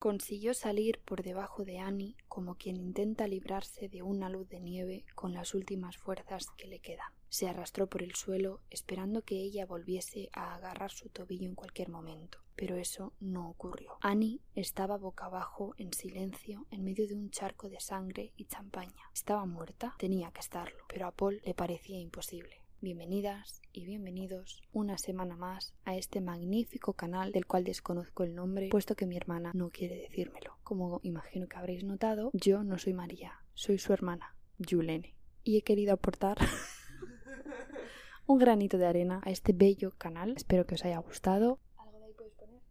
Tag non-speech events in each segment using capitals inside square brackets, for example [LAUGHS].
Consiguió salir por debajo de Annie como quien intenta librarse de una luz de nieve con las últimas fuerzas que le quedan. Se arrastró por el suelo esperando que ella volviese a agarrar su tobillo en cualquier momento, pero eso no ocurrió. Annie estaba boca abajo en silencio en medio de un charco de sangre y champaña. ¿Estaba muerta? Tenía que estarlo, pero a Paul le parecía imposible. Bienvenidas y bienvenidos una semana más a este magnífico canal del cual desconozco el nombre, puesto que mi hermana no quiere decírmelo. Como imagino que habréis notado, yo no soy María, soy su hermana, Yulene. Y he querido aportar [LAUGHS] un granito de arena a este bello canal. Espero que os haya gustado. ¿Algo de ahí puedes poner?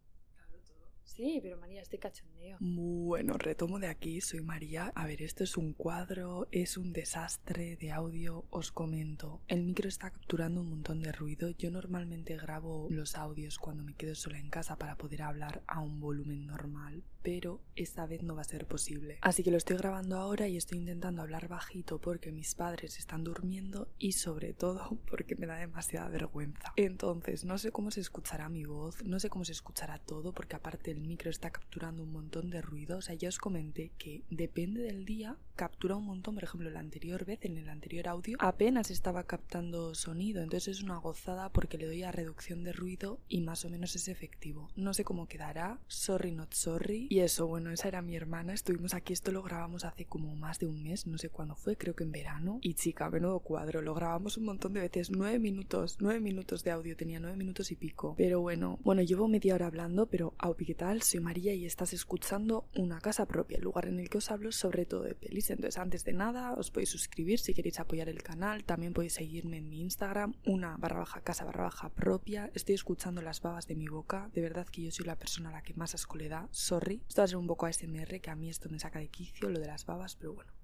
Sí, pero María, este cachondeo. Bueno, retomo de aquí, soy María. A ver, esto es un cuadro, es un desastre de audio, os comento. El micro está capturando un montón de ruido. Yo normalmente grabo los audios cuando me quedo sola en casa para poder hablar a un volumen normal, pero esta vez no va a ser posible. Así que lo estoy grabando ahora y estoy intentando hablar bajito porque mis padres están durmiendo y sobre todo [LAUGHS] porque me da demasiada vergüenza. Entonces, no sé cómo se escuchará mi voz, no sé cómo se escuchará todo porque aparte el micro está capturando un montón de ruido. O sea, ya os comenté que depende del día, captura un montón. Por ejemplo, la anterior vez, en el anterior audio, apenas estaba captando sonido. Entonces es una gozada porque le doy a reducción de ruido y más o menos es efectivo. No sé cómo quedará. Sorry, not sorry. Y eso, bueno, esa era mi hermana. Estuvimos aquí, esto lo grabamos hace como más de un mes, no sé cuándo fue, creo que en verano. Y chica, menudo cuadro, lo grabamos un montón de veces. Nueve minutos, nueve minutos de audio, tenía nueve minutos y pico. Pero bueno, bueno, llevo media hora hablando, pero au, ¿qué tal? Soy María y estás escuchando Una Casa Propia, el lugar en el que os hablo sobre todo de pelis. Entonces, antes de nada, os podéis suscribir si queréis apoyar el canal. También podéis seguirme en mi Instagram, una barra baja casa barra baja propia. Estoy escuchando las babas de mi boca. De verdad que yo soy la persona a la que más asco le da. Sorry. Esto va a ser un poco ASMR, que a mí esto me saca de quicio, lo de las babas, pero bueno.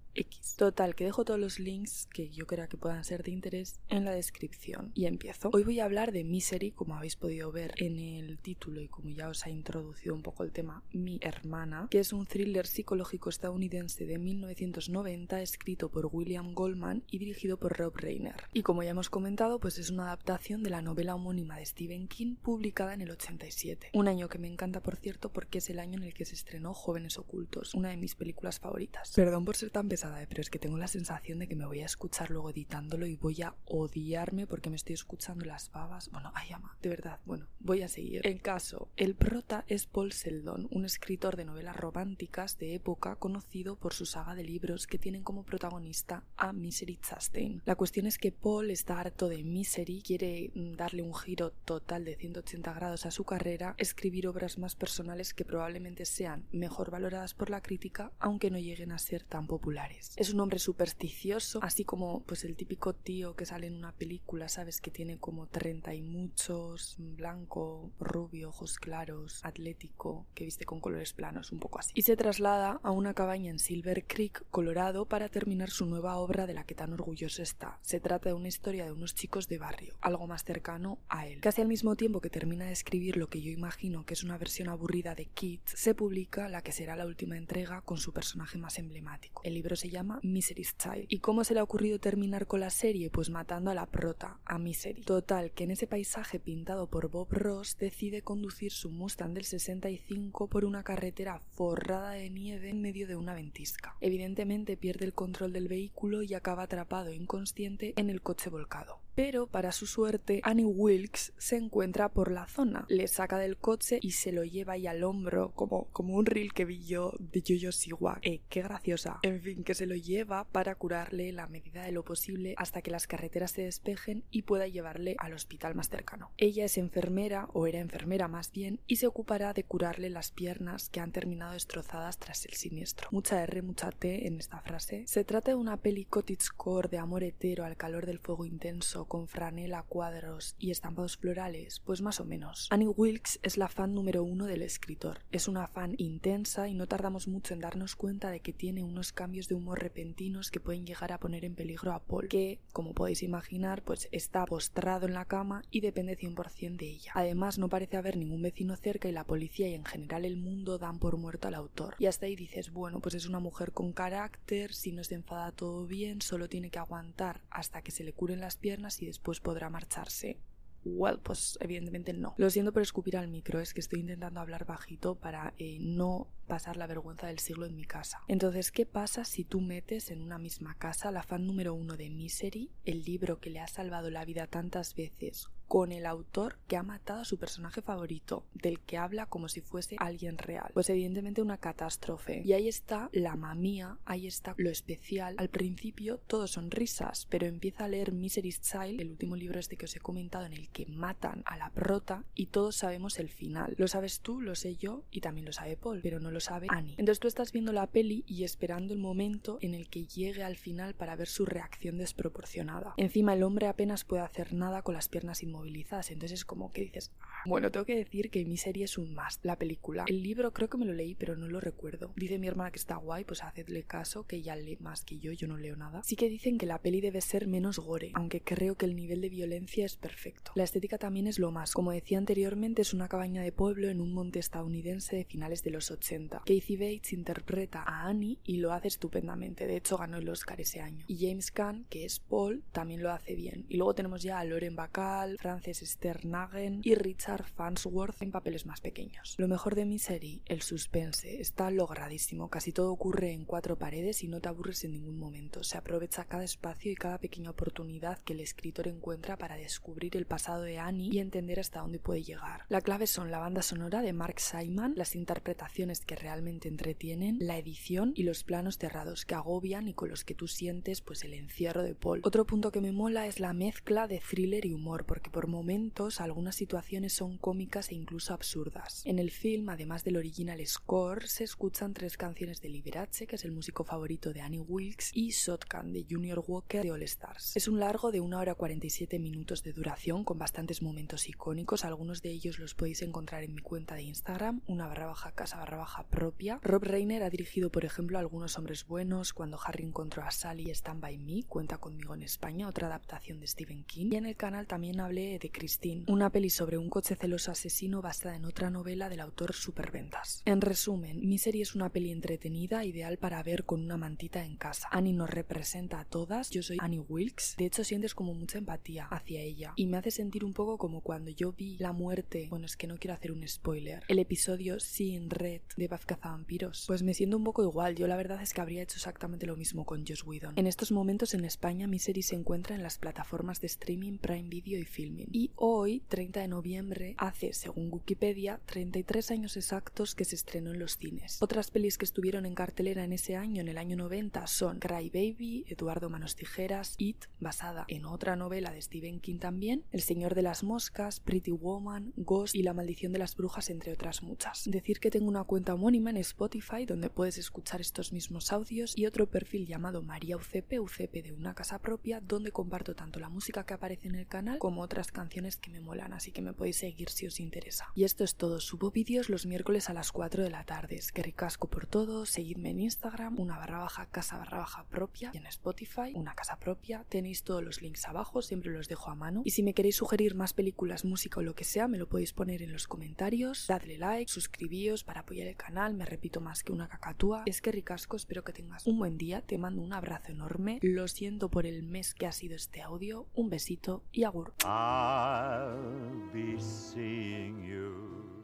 Total, que dejo todos los links que yo crea que puedan ser de interés en la descripción. Y empiezo. Hoy voy a hablar de Misery, como habéis podido ver en el título y como ya os ha introducido un poco el tema Mi hermana, que es un thriller psicológico estadounidense de 1990 escrito por William Goldman y dirigido por Rob Reiner. Y como ya hemos comentado, pues es una adaptación de la novela homónima de Stephen King publicada en el 87. Un año que me encanta, por cierto, porque es el año en el que se estrenó Jóvenes Ocultos, una de mis películas favoritas. Perdón por ser tan pesada pero es que tengo la sensación de que me voy a escuchar luego editándolo y voy a odiarme porque me estoy escuchando las babas. Bueno, ay, ama, de verdad, bueno, voy a seguir. El caso, el prota es Paul Seldon, un escritor de novelas románticas de época conocido por su saga de libros que tienen como protagonista a Misery Chastain. La cuestión es que Paul está harto de Misery, quiere darle un giro total de 180 grados a su carrera, escribir obras más personales que probablemente sean mejor valoradas por la crítica, aunque no lleguen a ser tan populares. Es un hombre supersticioso, así como pues el típico tío que sale en una película, sabes, que tiene como 30 y muchos, blanco, rubio, ojos claros, atlético, que viste con colores planos, un poco así. Y se traslada a una cabaña en Silver Creek, Colorado, para terminar su nueva obra de la que tan orgulloso está. Se trata de una historia de unos chicos de barrio, algo más cercano a él. Casi al mismo tiempo que termina de escribir lo que yo imagino que es una versión aburrida de Kids, se publica la que será la última entrega con su personaje más emblemático. El libro se se llama Misery's Child. ¿Y cómo se le ha ocurrido terminar con la serie? Pues matando a la prota, a Misery. Total, que en ese paisaje pintado por Bob Ross decide conducir su Mustang del 65 por una carretera forrada de nieve en medio de una ventisca. Evidentemente pierde el control del vehículo y acaba atrapado inconsciente en el coche volcado. Pero para su suerte, Annie Wilkes se encuentra por la zona, le saca del coche y se lo lleva ahí al hombro como, como un reel que vi yo de Jojo Siwa. Eh, qué graciosa. En fin, que se lo lleva para curarle la medida de lo posible hasta que las carreteras se despejen y pueda llevarle al hospital más cercano. Ella es enfermera, o era enfermera más bien, y se ocupará de curarle las piernas que han terminado destrozadas tras el siniestro. Mucha R, mucha T en esta frase. Se trata de una peli cottagecore de amor hetero al calor del fuego intenso, con franela, cuadros y estampados florales, pues más o menos. Annie Wilkes es la fan número uno del escritor. Es una fan intensa y no tardamos mucho en darnos cuenta de que tiene unos cambios de humor repentinos que pueden llegar a poner en peligro a Paul, que, como podéis imaginar, pues está postrado en la cama y depende 100% de ella. Además, no parece haber ningún vecino cerca y la policía y en general el mundo dan por muerto al autor. Y hasta ahí dices, bueno, pues es una mujer con carácter, si no se enfada todo bien, solo tiene que aguantar hasta que se le curen las piernas y después podrá marcharse Well, pues evidentemente no. Lo siento por escupir al micro, es que estoy intentando hablar bajito para eh, no pasar la vergüenza del siglo en mi casa. Entonces, ¿qué pasa si tú metes en una misma casa la fan número uno de Misery, el libro que le ha salvado la vida tantas veces, con el autor que ha matado a su personaje favorito, del que habla como si fuese alguien real. Pues evidentemente una catástrofe. Y ahí está la mamía, ahí está lo especial. Al principio todo son risas, pero empieza a leer Misery's Child, el último libro este que os he comentado en el que matan a la prota y todos sabemos el final. Lo sabes tú, lo sé yo y también lo sabe Paul, pero no lo sabe Annie. Entonces tú estás viendo la peli y esperando el momento en el que llegue al final para ver su reacción desproporcionada. Encima el hombre apenas puede hacer nada con las piernas inmóviles movilizadas. Entonces es como que dices, ah". bueno, tengo que decir que mi serie es un más, la película. El libro creo que me lo leí, pero no lo recuerdo. Dice mi hermana que está guay, pues hacedle caso, que ella lee más que yo, yo no leo nada. Sí que dicen que la peli debe ser menos gore, aunque creo que el nivel de violencia es perfecto. La estética también es lo más. Como decía anteriormente, es una cabaña de pueblo en un monte estadounidense de finales de los 80. Casey Bates interpreta a Annie y lo hace estupendamente. De hecho, ganó el Oscar ese año. Y James Caan, que es Paul, también lo hace bien. Y luego tenemos ya a Loren Bacall, Frances Sternagen y Richard Farnsworth en papeles más pequeños. Lo mejor de Misery, el suspense, está logradísimo. Casi todo ocurre en cuatro paredes y no te aburres en ningún momento. Se aprovecha cada espacio y cada pequeña oportunidad que el escritor encuentra para descubrir el pasado de Annie y entender hasta dónde puede llegar. La clave son la banda sonora de Mark Simon, las interpretaciones que realmente entretienen, la edición y los planos cerrados que agobian y con los que tú sientes pues el encierro de Paul. Otro punto que me mola es la mezcla de thriller y humor, porque por momentos algunas situaciones son cómicas e incluso absurdas. En el film, además del original score, se escuchan tres canciones de Liberace, que es el músico favorito de Annie Wilkes, y Shotgun de Junior Walker de All Stars. Es un largo de 1 hora 47 minutos de duración con bastantes momentos icónicos, algunos de ellos los podéis encontrar en mi cuenta de Instagram, una barra baja casa barra baja propia. Rob Reiner ha dirigido, por ejemplo, Algunos hombres buenos, Cuando Harry encontró a Sally Stand By Me, cuenta conmigo en España, otra adaptación de Stephen King. Y en el canal también hablé de Christine, una peli sobre un coche celoso asesino basada en otra novela del autor Superventas. En resumen, mi serie es una peli entretenida, ideal para ver con una mantita en casa. Annie nos representa a todas, yo soy Annie Wilkes, de hecho sientes como mucha empatía hacia ella y me hace sentir un poco como cuando yo vi la muerte, bueno es que no quiero hacer un spoiler, el episodio Sin Red de Vampiros. Pues me siento un poco igual, yo la verdad es que habría hecho exactamente lo mismo con Josh Whedon. En estos momentos en España mi serie se encuentra en las plataformas de streaming Prime Video y Y hoy 30 de noviembre, hace, según Wikipedia, 33 años exactos que se estrenó en los cines. Otras pelis que estuvieron en cartelera en ese año, en el año 90, son Cry Baby, Eduardo Manos Tijeras, It, basada en otra novela de Stephen King también, El Señor de las Moscas, Pretty Woman, Ghost y La Maldición de las Brujas, entre otras muchas. Decir que tengo una cuenta homónima en Spotify donde puedes escuchar estos mismos audios y otro perfil llamado María UCP, UCP de una casa propia, donde comparto tanto la música que aparece en el canal como otras canciones que me molan, así que me podéis seguir si os interesa. Y esto es todo, subo vídeos los miércoles a las 4 de la tarde. Es que ricasco por todo, seguidme en Instagram, una barra baja casa barra baja propia y en Spotify, una casa propia. Tenéis todos los links abajo, siempre los dejo a mano. Y si me queréis sugerir más películas, música o lo que sea, me lo podéis poner en los comentarios. Dadle like, suscribíos para apoyar el canal, me repito más que una cacatúa. Es que ricasco, espero que tengas un buen día, te mando un abrazo enorme. Lo siento por el mes que ha sido este audio, un besito y agur. I'll be seeing you